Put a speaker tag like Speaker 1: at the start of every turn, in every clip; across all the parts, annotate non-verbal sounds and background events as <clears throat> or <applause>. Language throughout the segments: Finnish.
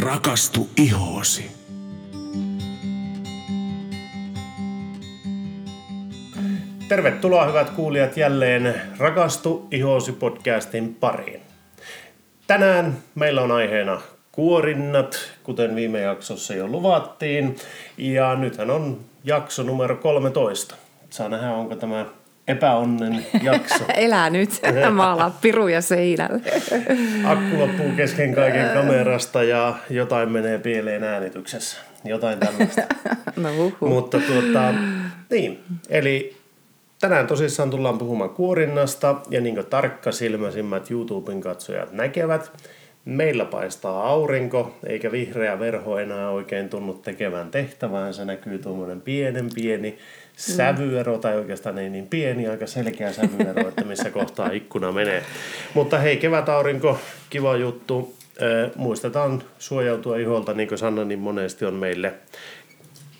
Speaker 1: Rakastu ihoosi.
Speaker 2: Tervetuloa hyvät kuulijat jälleen Rakastu ihoosi podcastin pariin. Tänään meillä on aiheena kuorinnat, kuten viime jaksossa jo luvattiin. Ja nythän on jakso numero 13. Saa nähdä, onko tämä epäonnen jakso. <laughs>
Speaker 3: Elää nyt, <laughs> maalaa piruja seinälle.
Speaker 2: Akku loppuu kesken kaiken kamerasta ja jotain menee pieleen äänityksessä. Jotain tällaista. <laughs>
Speaker 3: No uhu.
Speaker 2: Mutta tuota, niin, eli tänään tosissaan tullaan puhumaan kuorinnasta ja niin kuin tarkkasilmäisimmät YouTuben katsojat näkevät, meillä paistaa aurinko, eikä vihreä verho enää oikein tunnu tekevän tehtävään. Se näkyy tuommoinen pienen pieni sävyero, tai oikeastaan ei niin pieni, aika selkeä sävyero, että missä kohtaa ikkuna menee. Mutta hei, kevät aurinko, kiva juttu. Muistetaan suojautua iholta, niin kuin Sanna niin monesti on meille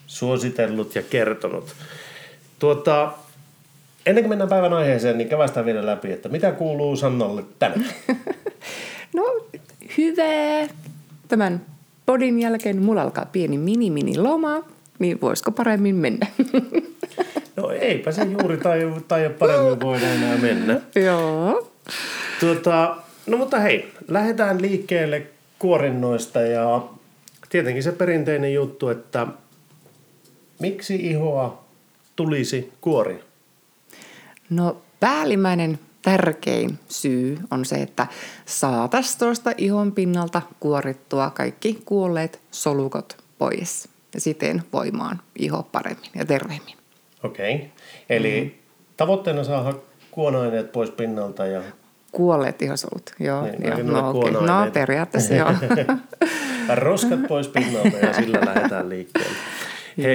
Speaker 2: suositellut ja kertonut. Tuota, ennen kuin mennään päivän aiheeseen, niin kävästään vielä läpi, että mitä kuuluu Sannalle tänään? <laughs>
Speaker 3: No hyvä. Tämän podin jälkeen mulla alkaa pieni mini mini loma, niin voisiko paremmin mennä? <laughs>
Speaker 2: No eipä se juuri tai, tai paremmin voida enää mennä.
Speaker 3: Joo.
Speaker 2: Tuota, no mutta hei, lähdetään liikkeelle kuorinnoista ja tietenkin se perinteinen juttu, että miksi ihoa tulisi kuoria?
Speaker 3: No päällimmäinen tärkein syy on se, että saatas tuosta ihon pinnalta kuorittua kaikki kuolleet solukot pois ja siten voimaan iho paremmin ja terveemmin.
Speaker 2: Okei, okay. eli mm. tavoitteena saada kuonaineet pois pinnalta ja
Speaker 3: Kuolleet ihosolut, joo.
Speaker 2: Niin,
Speaker 3: joo. No,
Speaker 2: kuonaineet.
Speaker 3: no periaatteessa joo. <laughs>
Speaker 2: roskat pois pinnalta ja sillä lähdetään liikkeelle.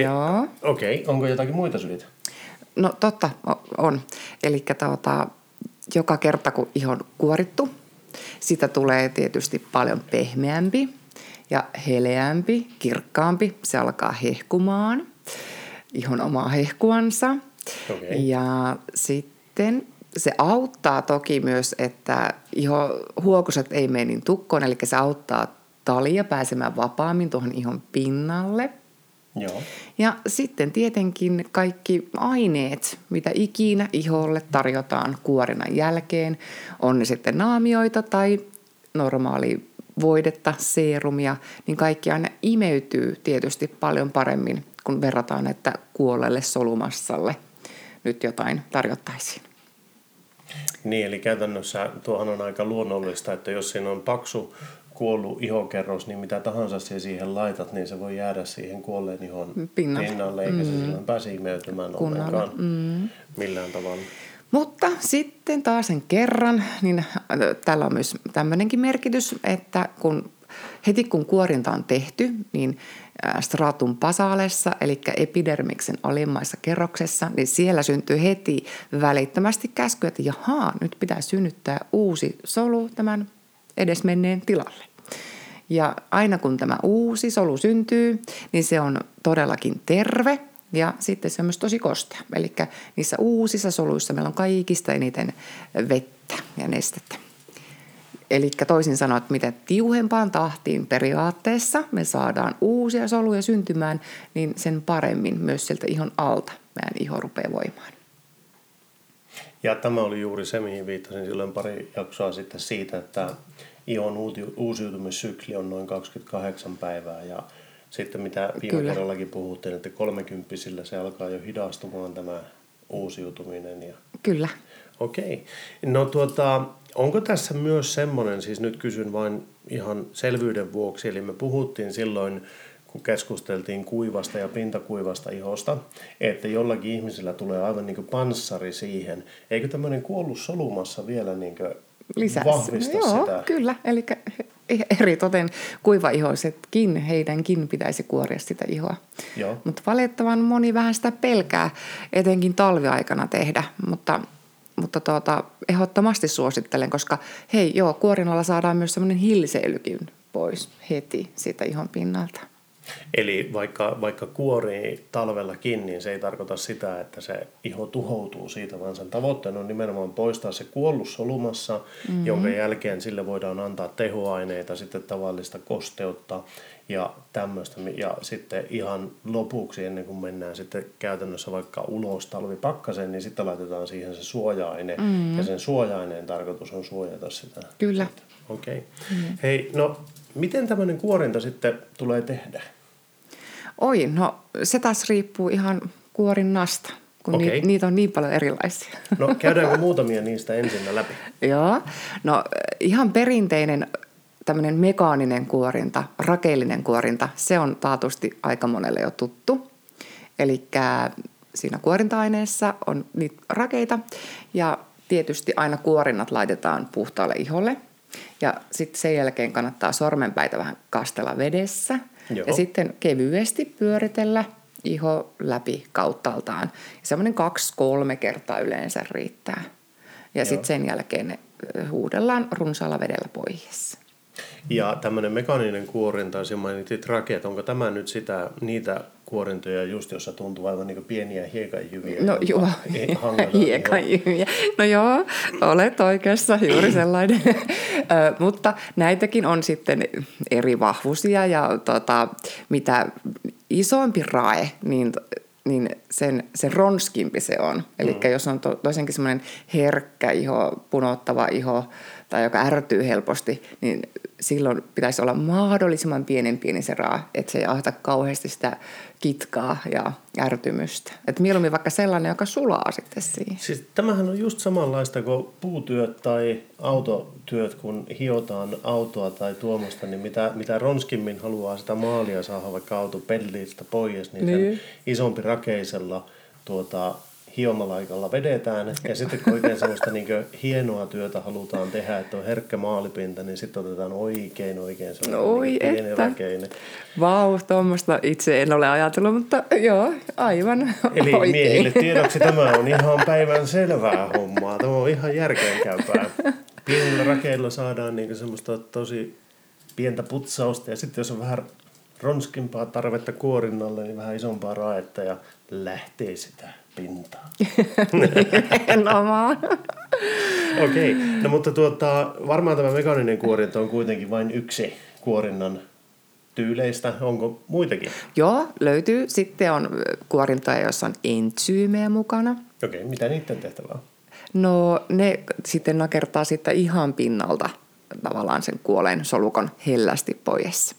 Speaker 3: Joo.
Speaker 2: Okei, okay. onko jotakin muita syitä?
Speaker 3: No totta on. Eli tuota, joka kerta kun iho on kuorittu, sitä tulee tietysti paljon pehmeämpi ja heleämpi, kirkkaampi. Se alkaa hehkumaan, ihon omaa hehkuansa.
Speaker 2: Okei.
Speaker 3: Ja sitten se auttaa toki myös, että iho, huokoset ei mene niin tukkoon, eli se auttaa talia pääsemään vapaammin tuohon ihon pinnalle –
Speaker 2: Joo.
Speaker 3: ja sitten tietenkin kaikki aineet, mitä ikinä iholle tarjotaan kuorinan jälkeen, on ne sitten naamioita tai normaali voidetta, seerumia, niin kaikki aina imeytyy tietysti paljon paremmin, kun verrataan, että kuolleelle solumassalle nyt jotain tarjottaisiin.
Speaker 2: Niin, eli käytännössä tuohan on aika luonnollista, että jos siinä on paksu kuollut ihokerros, niin mitä tahansa sinä siihen laitat, niin se voi jäädä siihen kuolleen ihon
Speaker 3: Pinnalle.
Speaker 2: pinnalle, eikä mm. se silloin pääse imeytymään ollenkaan mm. millään tavalla.
Speaker 3: Mutta sitten taas sen kerran, niin äh, tällä on myös tämmöinenkin merkitys, että kun heti kun kuorinta on tehty, niin äh, stratum basaalessa, eli epidermiksen alimmaissa kerroksessa, niin siellä syntyy heti välittömästi käsky, että jahaa, nyt pitää synnyttää uusi solu tämän edesmenneen tilalle. Ja aina kun tämä uusi solu syntyy, niin se on todellakin terve ja sitten se on myös tosi kostea. Eli niissä uusissa soluissa meillä on kaikista eniten vettä ja nestettä. Eli toisin sanoen, että mitä tiuhempaan tahtiin periaatteessa me saadaan uusia soluja syntymään, niin sen paremmin myös sieltä ihon alta meidän iho rupeaa voimaan.
Speaker 2: Ja tämä oli juuri se, mihin viittasin silloin pari jaksoa sitten siitä, että uuti- uusiutumissykli on noin 28 päivää ja sitten mitä viime
Speaker 3: Kyllä.
Speaker 2: kerrallakin puhuttiin, että 30 se alkaa jo hidastumaan tämä uusiutuminen. Ja...
Speaker 3: Kyllä.
Speaker 2: Okei. No tuota, onko tässä myös semmoinen, siis nyt kysyn vain ihan selvyyden vuoksi, eli me puhuttiin silloin, kun keskusteltiin kuivasta ja pintakuivasta ihosta, että jollakin ihmisellä tulee aivan niin kuin panssari siihen. Eikö tämmöinen kuollut solumassa vielä niin kuin
Speaker 3: lisää. Joo,
Speaker 2: sitä?
Speaker 3: kyllä. Eli eri toten kuivaihoisetkin, heidänkin pitäisi kuoria sitä ihoa. Mutta valitettavan moni vähän sitä pelkää, etenkin talviaikana tehdä, mutta, mutta tuota, ehdottomasti suosittelen, koska hei joo, kuorinnalla saadaan myös semmoinen hilseilykin pois heti siitä ihon pinnalta.
Speaker 2: Eli vaikka, vaikka kuorii talvellakin, niin se ei tarkoita sitä, että se iho tuhoutuu siitä, vaan sen tavoitteena on nimenomaan poistaa se kuollut solumassa, mm-hmm. jonka jälkeen sille voidaan antaa tehoaineita, sitten tavallista kosteutta ja tämmöistä. Ja sitten ihan lopuksi, ennen kuin mennään sitten käytännössä vaikka ulos talvipakkaseen, niin sitten laitetaan siihen se suoja-aine. Mm-hmm. Ja sen suoja-aineen tarkoitus on suojata sitä.
Speaker 3: Kyllä.
Speaker 2: Okei. Okay. Mm-hmm. Hei, no miten tämmöinen kuorinta sitten tulee tehdä?
Speaker 3: Oi, no se taas riippuu ihan kuorinnasta, kun okay. ni, niitä on niin paljon erilaisia.
Speaker 2: No käydäänkö muutamia niistä ensin läpi? <laughs>
Speaker 3: Joo, no ihan perinteinen tämmöinen mekaaninen kuorinta, rakeellinen kuorinta, se on taatusti aika monelle jo tuttu. Eli siinä kuorinta-aineessa on niitä rakeita ja tietysti aina kuorinnat laitetaan puhtaalle iholle. Ja sitten sen jälkeen kannattaa sormenpäitä vähän kastella vedessä – Joo. Ja sitten kevyesti pyöritellä iho läpi kauttaaltaan. Semmoinen kaksi-kolme kertaa yleensä riittää. Ja sitten sen jälkeen ne huudellaan runsaalla vedellä pois.
Speaker 2: Ja tämmöinen mekaaninen kuorinta, ja mainitit rakeet, onko tämä nyt sitä, niitä kuorintoja just, jossa tuntuu aivan niin pieniä hiekanjyviä?
Speaker 3: No joo, hiekanjyviä. No joo, olet oikeassa, juuri <clears throat> sellainen. Mutta näitäkin on sitten eri vahvuisia ja tota, mitä isompi rae, niin niin sen, sen ronskimpi se on. Eli mm. jos on to, toisenkin semmoinen herkkä iho, punottava iho tai joka ärtyy helposti, niin silloin pitäisi olla mahdollisimman pienen pieni se raa, että se ei ahta kauheasti sitä kitkaa ja ärtymystä. Et mieluummin vaikka sellainen, joka sulaa sitten siihen.
Speaker 2: Siis tämähän on just samanlaista kuin puutyöt tai autotyöt, kun hiotaan autoa tai tuomasta, niin mitä, mitä ronskimmin haluaa sitä maalia saada vaikka auto pellistä pois, niin, niin. isompi rakeisella tuota, hiomalaikalla vedetään. Ja sitten kun oikein sellaista niin hienoa työtä halutaan tehdä, että on herkkä maalipinta, niin sitten otetaan oikein oikein sellainen
Speaker 3: Oi, niin pieni että. rakeinen. Vau, tuommoista itse en ole ajatellut, mutta joo, aivan
Speaker 2: Eli oikein. miehille tiedoksi tämä on ihan päivän selvää hommaa. Tämä on ihan järkeenkäypää. Pienillä rakeilla saadaan niin semmoista tosi pientä putsausta ja sitten jos on vähän ronskimpaa tarvetta kuorinnalle, niin vähän isompaa raetta ja lähtee sitä pintaa. <laughs>
Speaker 3: Nimenomaan.
Speaker 2: Okei, okay. no mutta tuota, varmaan tämä mekaaninen kuorinta on kuitenkin vain yksi kuorinnan tyyleistä. Onko muitakin?
Speaker 3: Joo, löytyy. Sitten on kuorintoja, joissa on entsyymejä mukana.
Speaker 2: Okei, okay, mitä niiden tehtävä on?
Speaker 3: No ne sitten nakertaa sitten ihan pinnalta tavallaan sen kuoleen solukon hellästi pois.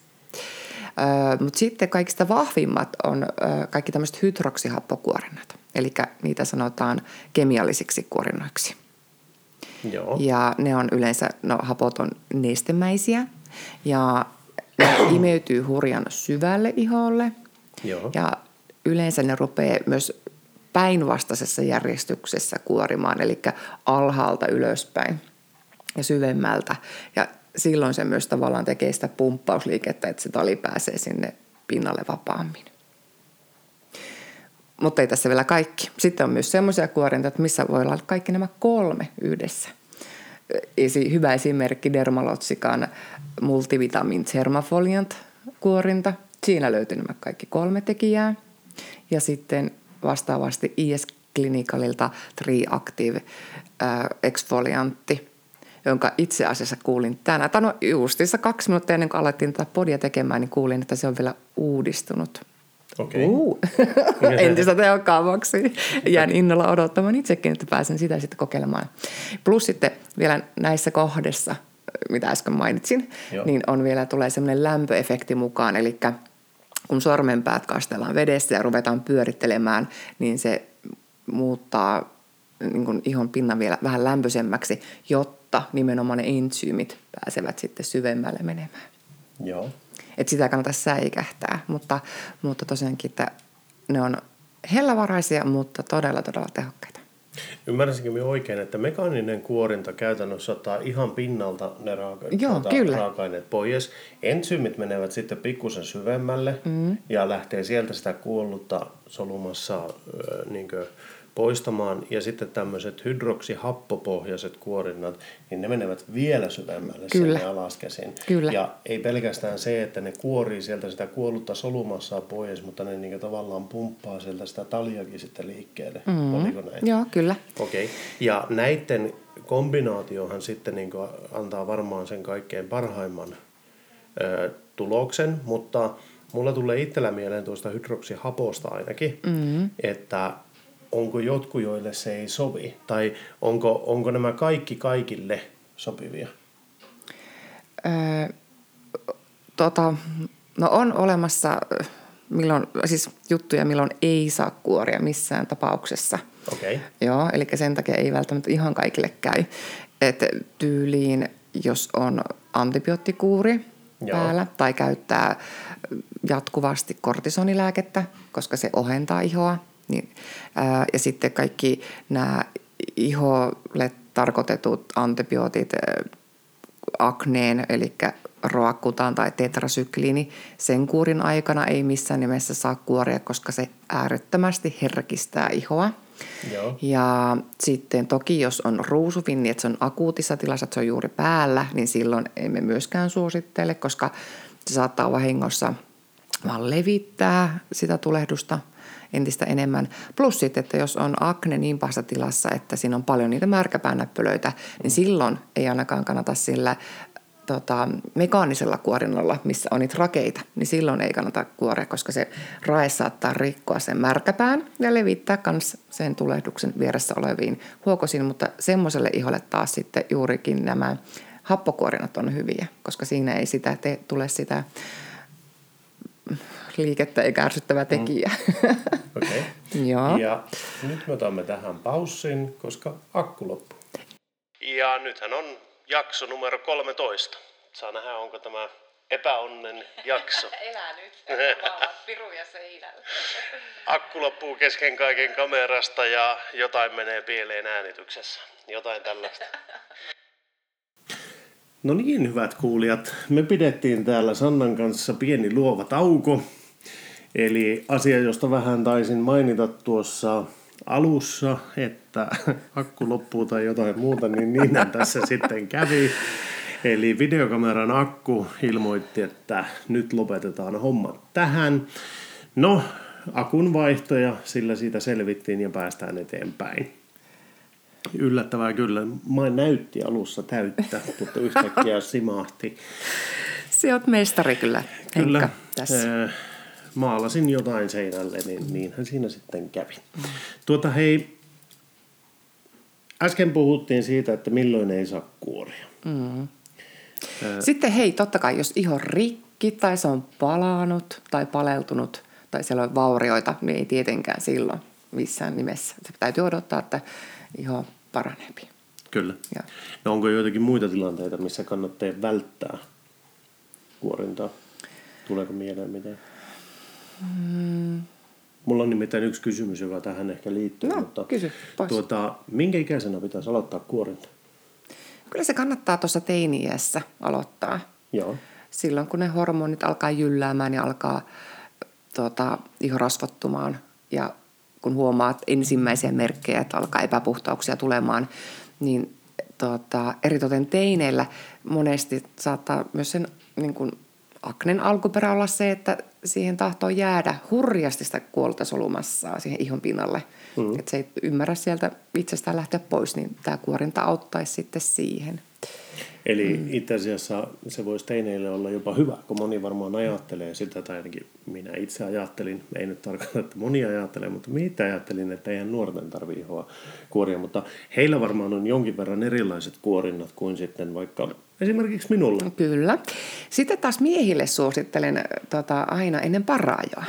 Speaker 3: Mutta sitten kaikista vahvimmat on kaikki tämmöiset hydroksihappokuorinnat. Eli niitä sanotaan kemiallisiksi kuorinnoiksi.
Speaker 2: Joo.
Speaker 3: Ja ne on yleensä, no hapot on nestemäisiä ja ne <clears throat> imeytyy hurjan syvälle iholle.
Speaker 2: Joo.
Speaker 3: Ja yleensä ne rupeaa myös päinvastaisessa järjestyksessä kuorimaan, eli alhaalta ylöspäin ja syvemmältä. Ja silloin se myös tavallaan tekee sitä pumppausliikettä, että se tali pääsee sinne pinnalle vapaammin. Mutta ei tässä vielä kaikki. Sitten on myös semmoisia kuorintoja, missä voi olla kaikki nämä kolme yhdessä. Esi- hyvä esimerkki Dermalotsikan multivitamin Thermafoliant kuorinta. Siinä löytyy nämä kaikki kolme tekijää. Ja sitten vastaavasti IS Clinicalilta Triactive äh, Exfoliantti, jonka itse asiassa kuulin tänään. Tämä on justissa kaksi minuuttia ennen kuin alettiin tätä podia tekemään, niin kuulin, että se on vielä uudistunut –
Speaker 2: Okay.
Speaker 3: Uh, entistä tehokkaammaksi. Jään innolla odottamaan itsekin, että pääsen sitä sitten kokeilemaan. Plus sitten vielä näissä kohdissa, mitä äsken mainitsin, Joo. niin on vielä tulee semmoinen lämpöefekti mukaan. Eli kun sormenpäät kastellaan vedessä ja ruvetaan pyörittelemään, niin se muuttaa niin kuin ihon pinnan vielä vähän lämpöisemmäksi, jotta nimenomaan ne entsyymit pääsevät sitten syvemmälle menemään.
Speaker 2: Joo.
Speaker 3: Että sitä kannata säikähtää, mutta, mutta tosiaankin, että ne on hellävaraisia, mutta todella, todella tehokkaita.
Speaker 2: Ymmärsinkö minä oikein, että mekaaninen kuorinta käytännössä ottaa ihan pinnalta ne raaka-
Speaker 3: Joo, tuota, kyllä.
Speaker 2: raaka-aineet pois. Ensyymit menevät sitten pikkusen syvemmälle mm. ja lähtee sieltä sitä kuollutta solumassa niin poistamaan. Ja sitten tämmöiset hydroksihappopohjaiset kuorinnat, niin ne menevät vielä syvemmälle
Speaker 3: Kyllä.
Speaker 2: sinne alaskäsin.
Speaker 3: Kyllä.
Speaker 2: Ja ei pelkästään se, että ne kuorii sieltä sitä kuollutta solumassaa pois, mutta ne niin tavallaan pumppaa sieltä sitä taljakin sitten liikkeelle. Mm-hmm. Oliko näin?
Speaker 3: Joo, kyllä.
Speaker 2: Okei. Okay. Ja näiden kombinaatiohan sitten niin antaa varmaan sen kaikkein parhaimman ö, tuloksen, mutta mulla tulee itsellä mieleen tuosta hydroksihaposta ainakin, mm-hmm. että onko jotkut, joille se ei sovi, tai onko, onko nämä kaikki kaikille sopivia?
Speaker 3: Öö, tota, no on olemassa milloin, siis juttuja, milloin ei saa kuoria missään tapauksessa.
Speaker 2: Okei. Okay.
Speaker 3: Joo, eli sen takia ei välttämättä ihan kaikille käy. Et tyyliin, jos on antibioottikuuri Joo. päällä tai käyttää jatkuvasti kortisonilääkettä, koska se ohentaa ihoa, niin, ää, ja sitten kaikki nämä iholle tarkoitetut antibiootit, akneen, eli roakkutaan tai tetrasykliini, sen kuurin aikana ei missään nimessä saa kuoria, koska se äärettömästi herkistää ihoa.
Speaker 2: Joo.
Speaker 3: Ja sitten toki, jos on ruusufinni, että se on akuutissa tilassa, että se on juuri päällä, niin silloin emme myöskään suosittele, koska se saattaa vahingossa vaan levittää sitä tulehdusta entistä enemmän. Plus sitten, että jos on akne niin pahassa tilassa, että siinä on paljon niitä märkäpäänäppölöitä, niin silloin ei ainakaan kannata sillä tota, mekaanisella kuorinnalla, missä on niitä rakeita, niin silloin ei kannata kuorea, koska se rae saattaa rikkoa sen märkäpään ja levittää myös sen tulehduksen vieressä oleviin huokosiin, mutta semmoiselle iholle taas sitten juurikin nämä happokuorinnat on hyviä, koska siinä ei sitä te, tule sitä liikettä eikä ärsyttävä tekijä. Mm.
Speaker 2: Okei. Okay. <laughs>
Speaker 3: Joo.
Speaker 2: Ja nyt me otamme tähän paussin, koska akku loppuu. Ja nythän on jakso numero 13. Saa nähdä, onko tämä epäonnen jakso. <laughs>
Speaker 3: Elää nyt, <laughs> piruja seinällä.
Speaker 2: Akku loppuu kesken kaiken kamerasta ja jotain menee pieleen äänityksessä. Jotain tällaista. No niin, hyvät kuulijat. Me pidettiin täällä Sannan kanssa pieni luova tauko. Eli asia, josta vähän taisin mainita tuossa alussa, että <laughs> akku loppuu tai jotain muuta, niin niin <laughs> tässä sitten kävi. Eli videokameran akku ilmoitti, että nyt lopetetaan homma tähän. No, akun vaihtoja, sillä siitä selvittiin ja päästään eteenpäin. Yllättävää kyllä. Mä näytti alussa täyttä, <laughs> mutta yhtäkkiä simahti.
Speaker 3: Se on mestari kyllä,
Speaker 2: Kyllä.
Speaker 3: Henkka, tässä.
Speaker 2: Maalasin jotain seinälle, niin niinhän siinä sitten kävi. Mm. Tuota hei, äsken puhuttiin siitä, että milloin ei saa kuoria.
Speaker 3: Mm. Sitten hei, totta kai, jos iho rikki tai se on palanut tai paleltunut tai siellä on vaurioita, niin ei tietenkään silloin missään nimessä. Se täytyy odottaa, että iho paraneepi.
Speaker 2: Kyllä.
Speaker 3: Ja.
Speaker 2: No onko joitakin muita tilanteita, missä kannattaa välttää kuorintaa? Tuleeko mieleen mitään? Mm. Mulla on nimittäin yksi kysymys, joka tähän ehkä liittyy.
Speaker 3: No,
Speaker 2: mutta
Speaker 3: kysy pois.
Speaker 2: Tuota, minkä ikäisenä pitäisi aloittaa kuorinta?
Speaker 3: Kyllä se kannattaa tuossa teiniässä aloittaa.
Speaker 2: Joo.
Speaker 3: Silloin kun ne hormonit alkaa jylläämään ja alkaa tuota, iho rasvottumaan ja kun huomaat ensimmäisiä merkkejä, että alkaa epäpuhtauksia tulemaan, niin tuota, eritoten teineillä monesti saattaa myös sen niin kuin aknen alkuperä olla se, että siihen tahtoo jäädä hurjasti sitä kuollutta solumassaa siihen ihon pinnalle. Mm. Että se ei ymmärrä sieltä itsestään lähteä pois, niin tämä kuorinta auttaisi sitten siihen.
Speaker 2: Eli mm. itse asiassa se voisi teineille olla jopa hyvä, kun moni varmaan ajattelee sitä, tai ainakin minä itse ajattelin, ei nyt tarkoita, että moni ajattelee, mutta minä ajattelin, että eihän nuorten tarvitse ihoa kuoria, mutta heillä varmaan on jonkin verran erilaiset kuorinnat kuin sitten vaikka esimerkiksi minulla.
Speaker 3: Kyllä. Sitten taas miehille suosittelen tota, aina ennen paraajoa.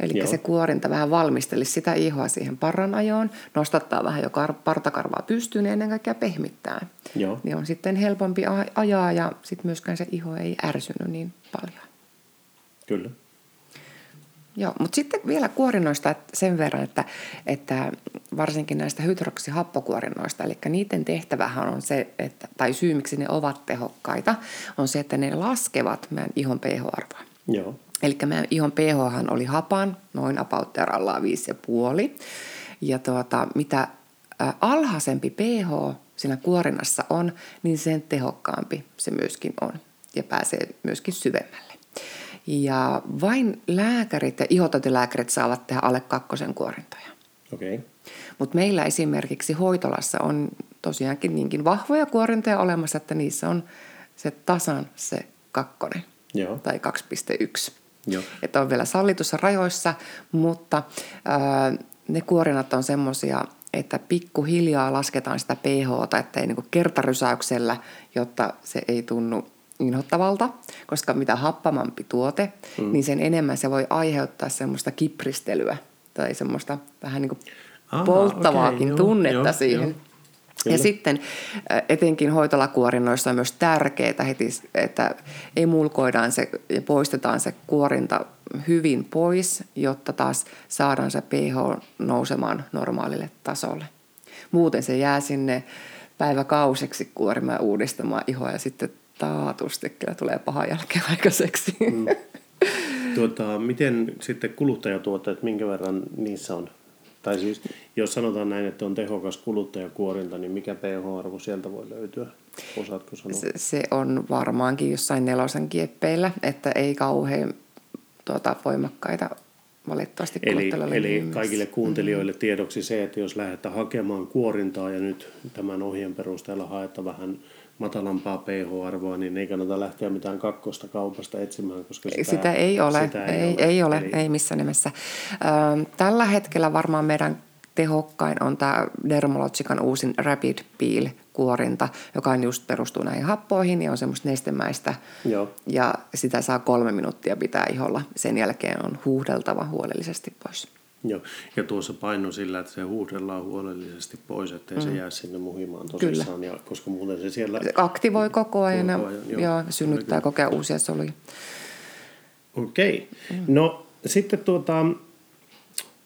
Speaker 3: Eli
Speaker 2: Joo.
Speaker 3: se kuorinta vähän valmistelisi sitä ihoa siihen paranajoon, nostattaa vähän jo kar- partakarvaa pystyyn ja ennen kaikkea pehmittää.
Speaker 2: Joo.
Speaker 3: Niin on sitten helpompi ajaa ja sitten myöskään se iho ei ärsynyt niin paljon.
Speaker 2: Kyllä.
Speaker 3: Joo, mutta sitten vielä kuorinnoista sen verran, että, että varsinkin näistä hydroksihappokuorinnoista, eli niiden tehtävähän on se, että, tai syy miksi ne ovat tehokkaita, on se, että ne laskevat meidän ihon pH-arvoa.
Speaker 2: Joo.
Speaker 3: Eli meidän ihon pH oli hapan, noin about terallaan 5,5. Ja tuota, mitä alhaisempi pH siinä kuorinnassa on, niin sen tehokkaampi se myöskin on ja pääsee myöskin syvemmälle. Ja vain lääkärit ja ihotointilääkärit saavat tehdä alle kakkosen kuorintoja.
Speaker 2: Okay.
Speaker 3: Mutta meillä esimerkiksi hoitolassa on tosiaankin niinkin vahvoja kuorintoja olemassa, että niissä on se tasan se kakkonen
Speaker 2: Joo.
Speaker 3: tai 2,1.
Speaker 2: Joo.
Speaker 3: Että on vielä sallitussa rajoissa, mutta ää, ne kuorinnat on semmoisia, että pikkuhiljaa lasketaan sitä pH, että ei niinku kertarysäyksellä, jotta se ei tunnu inhottavalta, koska mitä happamampi tuote, mm. niin sen enemmän se voi aiheuttaa semmoista kipristelyä tai semmoista vähän niin kuin
Speaker 2: Aa,
Speaker 3: polttavaakin
Speaker 2: okei, joo,
Speaker 3: tunnetta
Speaker 2: joo,
Speaker 3: siihen.
Speaker 2: joo.
Speaker 3: Ja
Speaker 2: Kyllä.
Speaker 3: sitten äh, etenkin hoitolakuorinnoissa on myös tärkeää heti, että emulkoidaan se ja poistetaan se kuorinta hyvin pois, jotta taas saadaan se pH nousemaan normaalille tasolle. Muuten se jää sinne päiväkauseksi kuorimaan ja uudistamaan ihoa ja sitten taatusti kyllä tulee paha jälkeen <laughs> aikaiseksi. Mm.
Speaker 2: Tuota, miten sitten kuluttajatuotteet, minkä verran niissä on? Tai siis, jos sanotaan näin, että on tehokas kuluttajakuorinta, niin mikä pH-arvo sieltä voi löytyä? Osaatko sanoa?
Speaker 3: Se, se on varmaankin jossain nelosen kieppeillä, että ei kauhean tuota, voimakkaita valitettavasti
Speaker 2: Eli, eli kaikille kuuntelijoille tiedoksi se, että jos lähdetään hakemaan kuorintaa ja nyt tämän ohjeen perusteella haetta vähän matalampaa pH-arvoa, niin ei kannata lähteä mitään kakkosta kaupasta etsimään, koska sitä,
Speaker 3: Sitä ei ole,
Speaker 2: sitä
Speaker 3: ei, ei, ei ole,
Speaker 2: Eli,
Speaker 3: ei missään nimessä. Tällä hetkellä varmaan meidän tehokkain on tämä Dermalogican uusin Rapid Peel kuorinta, joka on just perustuu näihin happoihin ja on semmoista nestemäistä.
Speaker 2: Joo.
Speaker 3: Ja sitä saa kolme minuuttia pitää iholla. Sen jälkeen on huuhdeltava huolellisesti pois.
Speaker 2: Joo, ja tuossa paino sillä, että se huuhdellaan huolellisesti pois, ettei mm. se jää sinne muhimaan tosissaan, ja, koska muuten se siellä...
Speaker 3: Aktivoi koko ajan,
Speaker 2: Koko ajan, joo.
Speaker 3: joo, synnyttää kokea uusia soluja.
Speaker 2: Okei. No sitten tuota,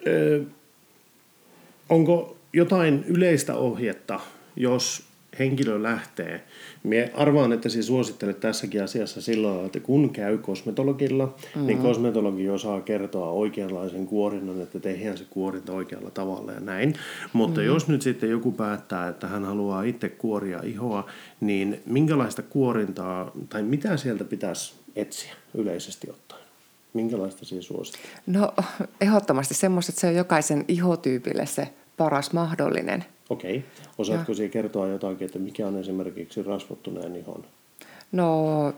Speaker 2: ö, onko jotain yleistä ohjetta, jos henkilö lähtee? Mie arvaan, että sinä suosittelet tässäkin asiassa silloin, että kun käy kosmetologilla, mm-hmm. niin kosmetologi osaa kertoa oikeanlaisen kuorinnan, että tehdään se kuorinta oikealla tavalla ja näin. Mutta mm-hmm. jos nyt sitten joku päättää, että hän haluaa itse kuoria ihoa, niin minkälaista kuorintaa tai mitä sieltä pitäisi etsiä yleisesti ottaen? Minkälaista siihen suosittelet?
Speaker 3: No ehdottomasti semmoista, että se on jokaisen ihotyypille se paras mahdollinen.
Speaker 2: Okei. Osaatko siihen kertoa jotakin, että mikä on esimerkiksi rasvottuneen ihon?
Speaker 3: No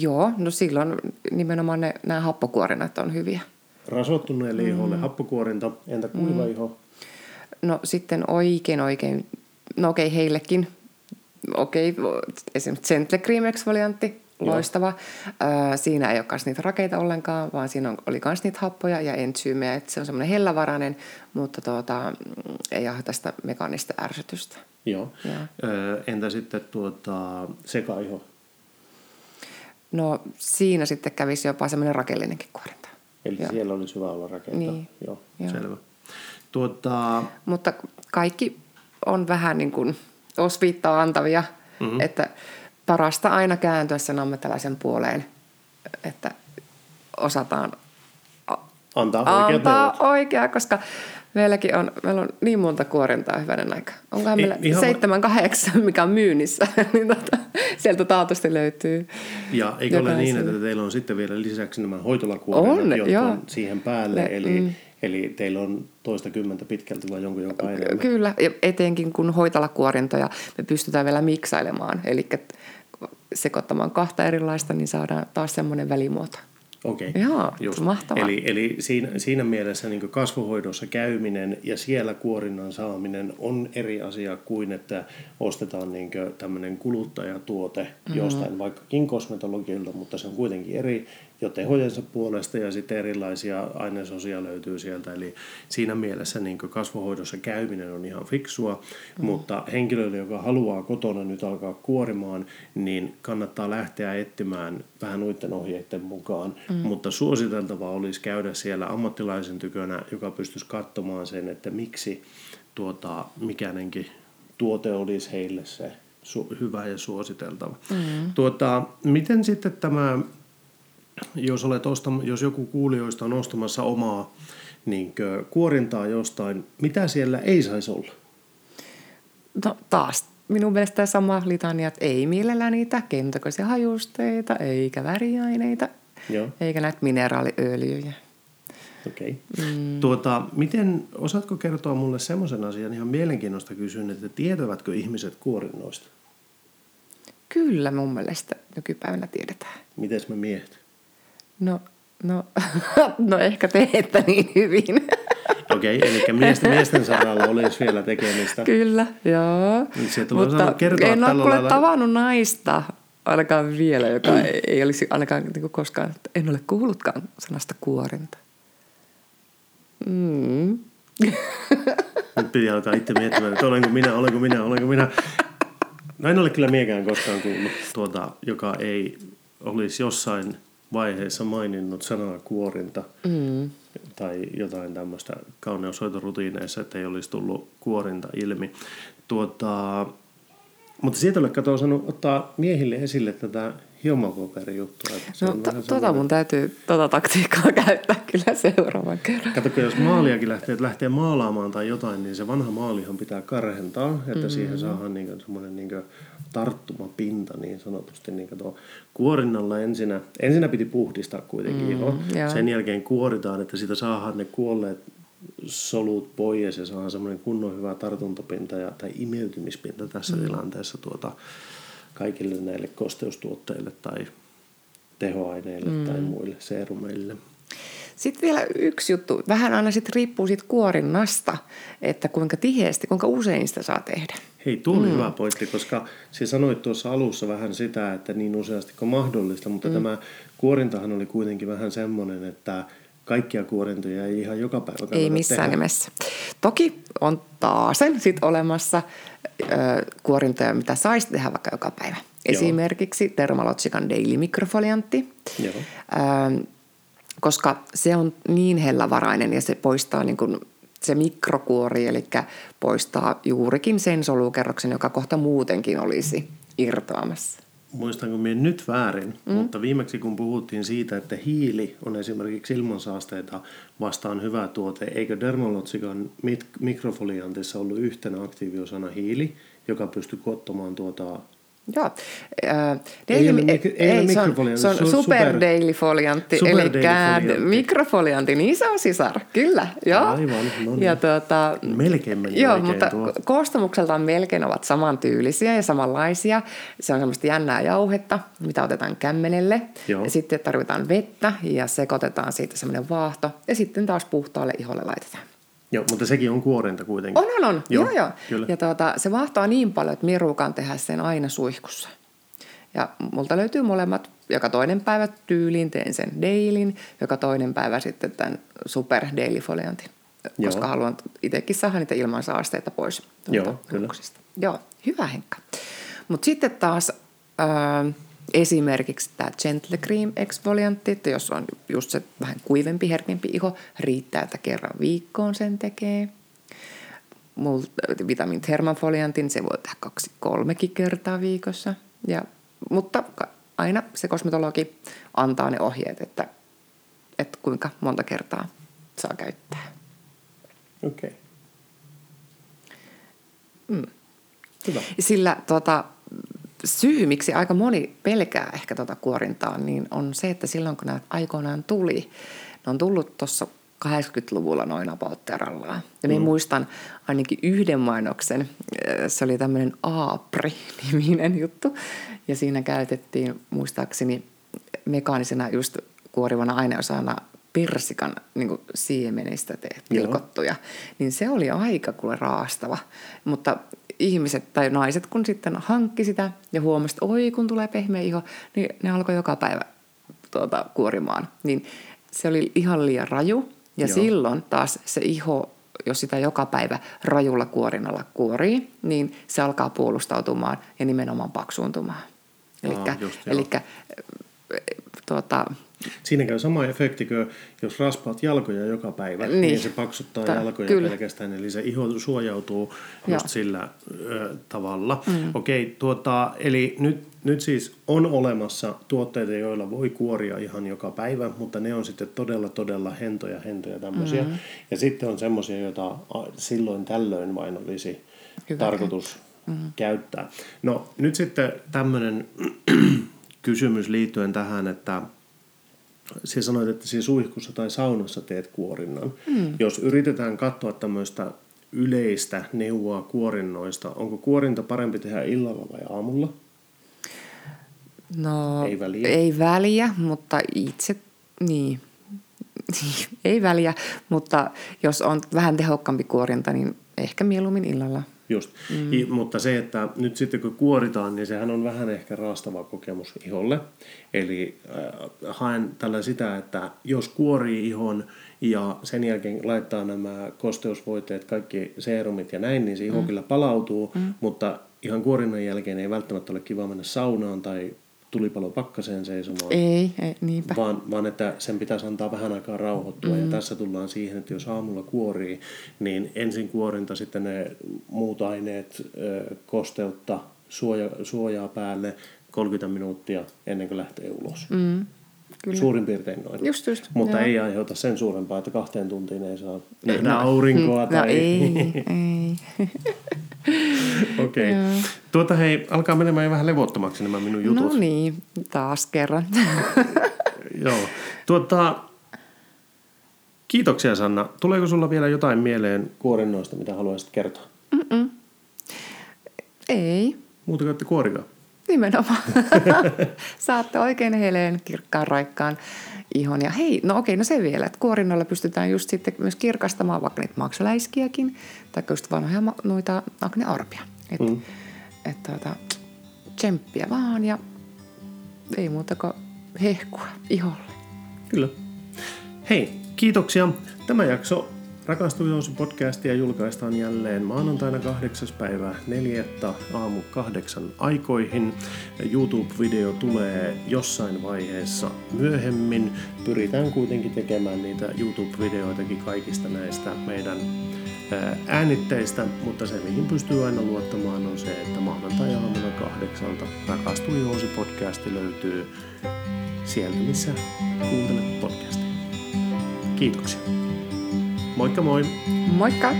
Speaker 3: joo, no silloin nimenomaan ne, nämä happokuorinnat on hyviä.
Speaker 2: Rasvottuneelle mm. iholle happokuorinta, entä kuiva mm. iho?
Speaker 3: No sitten oikein oikein, no okei heillekin, okei esimerkiksi Gentle Cream Exfoliantti, loistava. Ö, siinä ei ole myös niitä rakeita ollenkaan, vaan siinä on, oli myös niitä happoja ja entsyymejä, se on semmoinen hellävarainen, mutta tuota, ei ole tästä mekaanista ärsytystä.
Speaker 2: Joo.
Speaker 3: Joo.
Speaker 2: Ö, entä sitten tuota, sekaiho?
Speaker 3: No siinä sitten kävisi jopa semmoinen rakeellinenkin kuorinta.
Speaker 2: Eli
Speaker 3: Joo.
Speaker 2: siellä olisi hyvä olla rakeita.
Speaker 3: Niin.
Speaker 2: Joo,
Speaker 3: Joo.
Speaker 2: selvä. Tuota,
Speaker 3: Mutta kaikki on vähän niin kuin osviittaa antavia, mm-hmm. että parasta aina kääntyä sen ammattilaisen puoleen, että osataan
Speaker 2: antaa oikeat
Speaker 3: antaa oikeaa, koska meilläkin on, meillä on niin monta kuorintaa hyvänen aika. Onkohan meillä
Speaker 2: ihan-
Speaker 3: seitsemän, kahdeksan, mikä on myynnissä, <laughs> niin tota, sieltä taatusti löytyy.
Speaker 2: Ja eikö ole niin, että teillä on sitten vielä lisäksi nämä hoitolakuorinnat,
Speaker 3: On,
Speaker 2: jotka
Speaker 3: joo.
Speaker 2: on siihen päälle,
Speaker 3: Ne,
Speaker 2: eli,
Speaker 3: mm.
Speaker 2: eli teillä on toista kymmentä pitkälti vai jonkun jopa enemmän.
Speaker 3: Kyllä, ja etenkin kun hoitolakuorintoja me pystytään vielä miksailemaan, eli sekoittamaan kahta erilaista, niin saadaan taas semmoinen välimuoto.
Speaker 2: Okei,
Speaker 3: Joo, mahtavaa.
Speaker 2: Eli, eli siinä, siinä mielessä niin kasvohoidossa käyminen ja siellä kuorinnan saaminen on eri asia kuin, että ostetaan niin tämmöinen kuluttajatuote mm-hmm. jostain vaikkakin kosmetologilta, mutta se on kuitenkin eri jo tehojensa puolesta ja sitten erilaisia ainesosia löytyy sieltä. Eli siinä mielessä niin kasvohoidossa käyminen on ihan fiksua, mm-hmm. mutta henkilölle, joka haluaa kotona nyt alkaa kuorimaan, niin kannattaa lähteä etsimään vähän noiden ohjeiden mukaan. Mm. Mutta suositeltavaa olisi käydä siellä ammattilaisen tykönä, joka pystyisi katsomaan sen, että miksi tuota, mikänenkin tuote olisi heille se su- hyvä ja suositeltava. Mm. Tuota, miten sitten tämä, jos, olet ostam- jos joku kuulijoista on ostamassa omaa niin kuorintaa jostain, mitä siellä ei saisi olla?
Speaker 3: No taas minun mielestä sama litania, että ei mielellään niitä kentokoisia hajusteita, eikä väriaineita, Joo. eikä näitä mineraaliöljyjä.
Speaker 2: Okei. Okay. Mm. Tuota, miten, osaatko kertoa mulle semmoisen asian, ihan mielenkiinnosta kysyn, että tietävätkö ihmiset kuorinnoista?
Speaker 3: Kyllä mun mielestä nykypäivänä tiedetään.
Speaker 2: Miten me miehet?
Speaker 3: No, no, <laughs> no ehkä te ette niin hyvin. <laughs>
Speaker 2: Okei, okay, eli miesten, miesten saralla olisi vielä tekemistä.
Speaker 3: Kyllä, joo.
Speaker 2: Se tulee Mutta kertoa
Speaker 3: en ole
Speaker 2: lailla...
Speaker 3: tavannut naista ainakaan vielä, joka ei, ei olisi ainakaan niin kuin koskaan, en ole kuullutkaan sanasta kuorinta. Mm. <laughs>
Speaker 2: Nyt piti alkaa itse miettimään, että olenko minä, olenko minä, olenko minä. No en ole kyllä miekään koskaan kuullut tuota, joka ei olisi jossain vaiheessa maininnut sanaa kuorinta. Mm tai jotain tämmöistä kauneushoitorutiineissa, että ei olisi tullut kuorinta ilmi. Tuota, mutta siitä ole kato ottaa miehille esille tätä hiomapaperijuttua.
Speaker 3: No to, tota mun täytyy tota taktiikkaa <laughs> käyttää kyllä seuraavan kerran.
Speaker 2: Kato, jos maaliakin lähtee, että lähtee maalaamaan tai jotain, niin se vanha maalihan pitää karhentaa, että mm-hmm. siihen saadaan niin semmoinen niin tarttumapinta niin sanotusti. Niin tuo kuorinnalla ensinnä, ensinnä piti puhdistaa kuitenkin mm, iho. Sen jälkeen kuoritaan, että siitä saadaan ne kuolleet solut pois ja saadaan semmoinen kunnon hyvä tartuntapinta ja, tai imeytymispinta tässä mm. tilanteessa tuota, kaikille näille kosteustuotteille tai tehoaineille mm. tai muille seerumeille.
Speaker 3: Sitten vielä yksi juttu. Vähän aina sitten riippuu siitä kuorinnasta, että kuinka tiheästi, kuinka usein sitä saa tehdä.
Speaker 2: Hei, tuo oli mm. hyvä pointti, koska sinä sanoit tuossa alussa vähän sitä, että niin useasti kuin mahdollista, mutta mm. tämä kuorintahan oli kuitenkin vähän semmoinen, että kaikkia kuorintoja ei ihan joka päivä
Speaker 3: Ei missään tehdä. nimessä. Toki on taasen sit olemassa ö, kuorintoja, mitä saisi tehdä vaikka joka päivä. Joo. Esimerkiksi Thermalogican Daily Microfoliantti. Joo. Ö, koska se on niin hellävarainen ja se poistaa niin kuin se mikrokuori, eli poistaa juurikin sen solukerroksen, joka kohta muutenkin olisi irtoamassa.
Speaker 2: Muistanko minä nyt väärin, mm. mutta viimeksi kun puhuttiin siitä, että hiili on esimerkiksi ilmansaasteita vastaan hyvä tuote, eikö Dermalotsikan mikrofoliantissa ollut yhtenä aktiiviosana hiili, joka pystyy kottamaan tuota
Speaker 3: Joo. Äh, ei, ole, ei, ei se, on, se on super, daily foliantti, super eli mikrofoliantin iso sisar, kyllä. Joo.
Speaker 2: Aivan, no niin.
Speaker 3: ja tuota,
Speaker 2: melkein meni
Speaker 3: Joo, mutta tuo. koostumukseltaan melkein ovat samantyylisiä ja samanlaisia. Se on semmoista jännää jauhetta, mitä otetaan kämmenelle. Joo. Ja sitten tarvitaan vettä ja sekoitetaan siitä semmoinen vaahto. Ja sitten taas puhtaalle iholle laitetaan.
Speaker 2: Joo, mutta sekin on kuorenta kuitenkin.
Speaker 3: On, on, on. Joo, joo. joo. Kyllä. Ja tuota, se vahtaa niin paljon, että miruukan tehdä sen aina suihkussa. Ja multa löytyy molemmat. Joka toinen päivä tyyliin teen sen dailin, joka toinen päivä sitten tämän super daily foliantin. Koska joo. haluan itsekin saada niitä ilmansaasteita pois.
Speaker 2: Joo, kyllä.
Speaker 3: Joo, hyvä Henkka. Mutta sitten taas... Äh, Esimerkiksi tämä Gentle Cream Exfoliantti, että jos on just se vähän kuivempi, herkempi iho, riittää, että kerran viikkoon sen tekee. Vitamin Thermafoliantin se voi tehdä kaksi, kolmekin kertaa viikossa. Ja, mutta aina se kosmetologi antaa ne ohjeet, että, että kuinka monta kertaa saa käyttää.
Speaker 2: Okei. Okay.
Speaker 3: Mm. Hyvä. Sillä tota, syy, miksi aika moni pelkää ehkä tuota kuorintaa, niin on se, että silloin kun nämä aikoinaan tuli, ne on tullut tuossa 80-luvulla noin apautterallaan. Ja niin mm. muistan ainakin yhden mainoksen, se oli tämmöinen Aapri-niminen juttu, ja siinä käytettiin muistaakseni mekaanisena just kuorivana aineosana persikan niin siemenistä pilkottuja, niin se oli aika kuule raastava. Mutta ihmiset tai naiset, kun sitten hankki sitä ja huomasi, että oi kun tulee pehmeä iho, niin ne alkoi joka päivä tuota, kuorimaan. Niin se oli ihan liian raju ja Joo. silloin taas se iho, jos sitä joka päivä rajulla kuorinnalla kuorii, niin se alkaa puolustautumaan ja nimenomaan paksuuntumaan. Eli tuota,
Speaker 2: Siinä käy sama efekti kuin jos raspaat jalkoja joka päivä, niin, niin se paksuttaa Ta- jalkoja kyllä. pelkästään. Eli se iho suojautuu Joo. just sillä ö, tavalla. Mm. Okei, tuota, eli nyt, nyt siis on olemassa tuotteita, joilla voi kuoria ihan joka päivä, mutta ne on sitten todella, todella hentoja, hentoja tämmöisiä. Mm. Ja sitten on semmoisia, joita silloin tällöin vain olisi Hyvä. tarkoitus mm. käyttää. No nyt sitten tämmöinen kysymys liittyen tähän, että sinä sanoit, että siinä suihkussa tai saunassa teet kuorinnan. Mm. Jos yritetään katsoa tämmöistä yleistä neuvoa kuorinnoista, onko kuorinta parempi tehdä illalla vai aamulla?
Speaker 3: No, ei väliä, ei väliä mutta itse, niin, <laughs> ei väliä, mutta jos on vähän tehokkaampi kuorinta, niin ehkä mieluummin illalla.
Speaker 2: Just. Mm. I, mutta se, että nyt sitten kun kuoritaan, niin sehän on vähän ehkä raastava kokemus iholle. Eli äh, haen tällä sitä, että jos kuorii ihon ja sen jälkeen laittaa nämä kosteusvoiteet, kaikki seerumit ja näin, niin se iho mm. kyllä palautuu, mm. mutta ihan kuorinnan jälkeen ei välttämättä ole kiva mennä saunaan tai tulipalo pakkaseen seisomaan.
Speaker 3: Ei, ei niinpä.
Speaker 2: Vaan, vaan että sen pitäisi antaa vähän aikaa rauhoittua. Mm. Ja tässä tullaan siihen, että jos aamulla kuorii, niin ensin kuorinta, sitten ne muut aineet, kosteutta, suoja, suojaa päälle 30 minuuttia ennen kuin lähtee ulos. Mm. Kyllä. Suurin piirtein noin.
Speaker 3: Just, just.
Speaker 2: Mutta joo. ei aiheuta sen suurempaa, että kahteen tuntiin ei saa nähdä no, aurinkoa.
Speaker 3: No, tai... ei, <laughs> ei. <laughs>
Speaker 2: Okei. Okay. Tuota hei, alkaa menemään vähän levottomaksi nämä minun jutut.
Speaker 3: No niin, taas kerran. <laughs>
Speaker 2: Joo. Tuota, kiitoksia Sanna. Tuleeko sulla vielä jotain mieleen kuorinnoista, mitä haluaisit kertoa?
Speaker 3: Mm-mm. Ei.
Speaker 2: Muuta kuin kuorikaa.
Speaker 3: Nimenomaan. <laughs> Saatte oikein heleen kirkkaan raikkaan ihon. Ja hei, no okei, no se vielä, että kuorinnolla pystytään just sitten myös kirkastamaan vaikka niitä maksaläiskiäkin, tai just vanhoja noita aknearpia. Että mm. et, tuota, tsemppiä vaan ja ei muuta kuin hehkua iholle.
Speaker 2: Kyllä. Hei, kiitoksia. Tämä jakso Rakastujousi podcastia julkaistaan jälleen maanantaina 8. päivä 4. aamu kahdeksan aikoihin. YouTube-video tulee jossain vaiheessa myöhemmin. Pyritään kuitenkin tekemään niitä YouTube-videoitakin kaikista näistä meidän äänitteistä, mutta se mihin pystyy aina luottamaan on se, että maanantai-aamuna kahdeksalta Rakastujousi podcasti löytyy sieltä, missä kuuntelet podcastia. Kiitoksia. Moikka moi!
Speaker 3: Moikka!